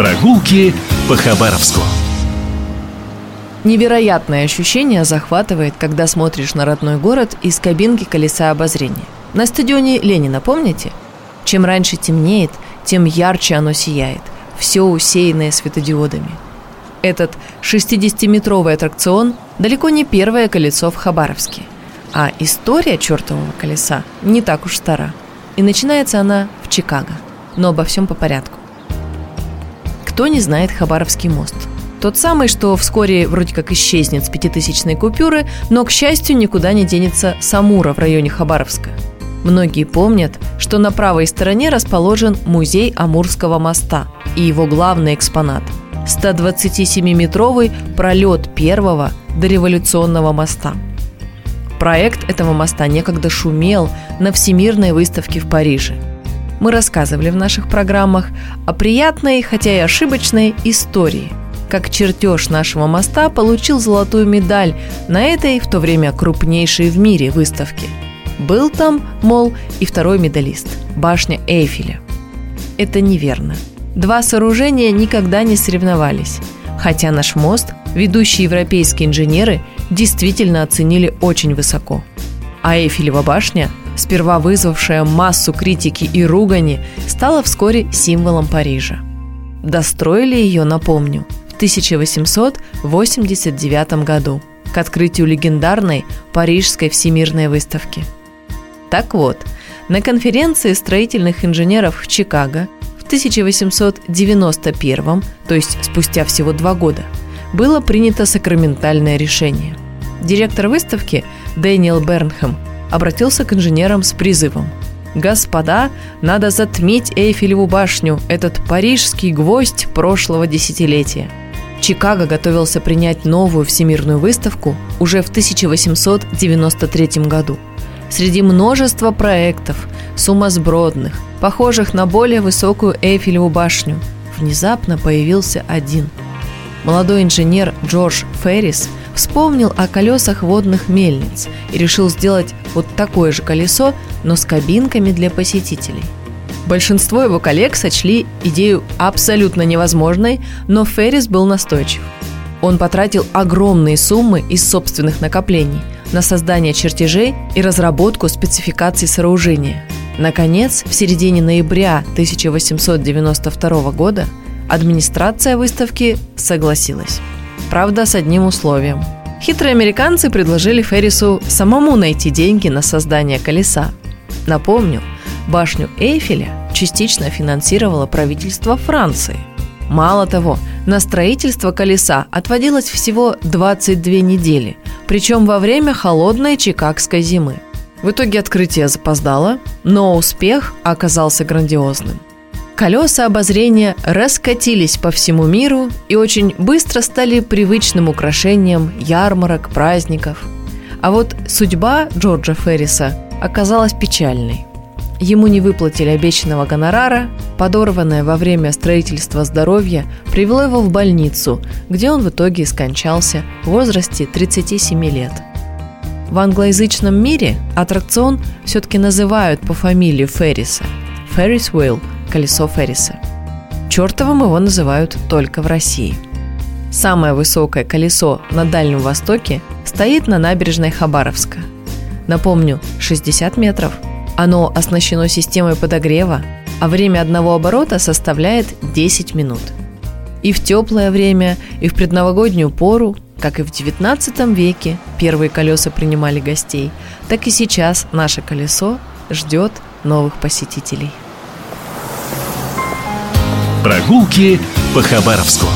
Прогулки по Хабаровску. Невероятное ощущение захватывает, когда смотришь на родной город из кабинки колеса обозрения. На стадионе Ленина, помните? Чем раньше темнеет, тем ярче оно сияет. Все усеянное светодиодами. Этот 60-метровый аттракцион далеко не первое колесо в Хабаровске. А история чертового колеса не так уж стара. И начинается она в Чикаго. Но обо всем по порядку. Кто не знает Хабаровский мост? Тот самый, что вскоре вроде как исчезнет с пятитысячной купюры, но, к счастью, никуда не денется Самура в районе Хабаровска. Многие помнят, что на правой стороне расположен музей Амурского моста и его главный экспонат – 127-метровый пролет первого дореволюционного моста. Проект этого моста некогда шумел на Всемирной выставке в Париже – мы рассказывали в наших программах о приятной, хотя и ошибочной истории, как чертеж нашего моста получил золотую медаль на этой, в то время крупнейшей в мире выставке. Был там, мол, и второй медалист – башня Эйфеля. Это неверно. Два сооружения никогда не соревновались, хотя наш мост ведущие европейские инженеры действительно оценили очень высоко. А Эйфелева башня сперва вызвавшая массу критики и ругани, стала вскоре символом Парижа. Достроили ее, напомню, в 1889 году к открытию легендарной Парижской всемирной выставки. Так вот, на конференции строительных инженеров в Чикаго в 1891, то есть спустя всего два года, было принято сакраментальное решение. Директор выставки Дэниел Бернхэм обратился к инженерам с призывом. «Господа, надо затмить Эйфелеву башню, этот парижский гвоздь прошлого десятилетия». Чикаго готовился принять новую всемирную выставку уже в 1893 году. Среди множества проектов, сумасбродных, похожих на более высокую Эйфелеву башню, внезапно появился один. Молодой инженер Джордж Феррис вспомнил о колесах водных мельниц и решил сделать вот такое же колесо, но с кабинками для посетителей. Большинство его коллег сочли идею абсолютно невозможной, но Феррис был настойчив. Он потратил огромные суммы из собственных накоплений на создание чертежей и разработку спецификаций сооружения. Наконец, в середине ноября 1892 года администрация выставки согласилась. Правда, с одним условием – Хитрые американцы предложили Феррису самому найти деньги на создание колеса. Напомню, башню Эйфеля частично финансировало правительство Франции. Мало того, на строительство колеса отводилось всего 22 недели, причем во время холодной чикагской зимы. В итоге открытие запоздало, но успех оказался грандиозным. Колеса обозрения раскатились по всему миру и очень быстро стали привычным украшением ярмарок, праздников. А вот судьба Джорджа Ферриса оказалась печальной. Ему не выплатили обещанного гонорара, подорванное во время строительства здоровье привело его в больницу, где он в итоге скончался в возрасте 37 лет. В англоязычном мире аттракцион все-таки называют по фамилии Ферриса – Ferris Wheel – колесо Ферриса. Чертовым его называют только в России. Самое высокое колесо на Дальнем Востоке стоит на набережной Хабаровска. Напомню, 60 метров. Оно оснащено системой подогрева, а время одного оборота составляет 10 минут. И в теплое время, и в предновогоднюю пору, как и в 19 веке первые колеса принимали гостей, так и сейчас наше колесо ждет новых посетителей. Прогулки по Хабаровску.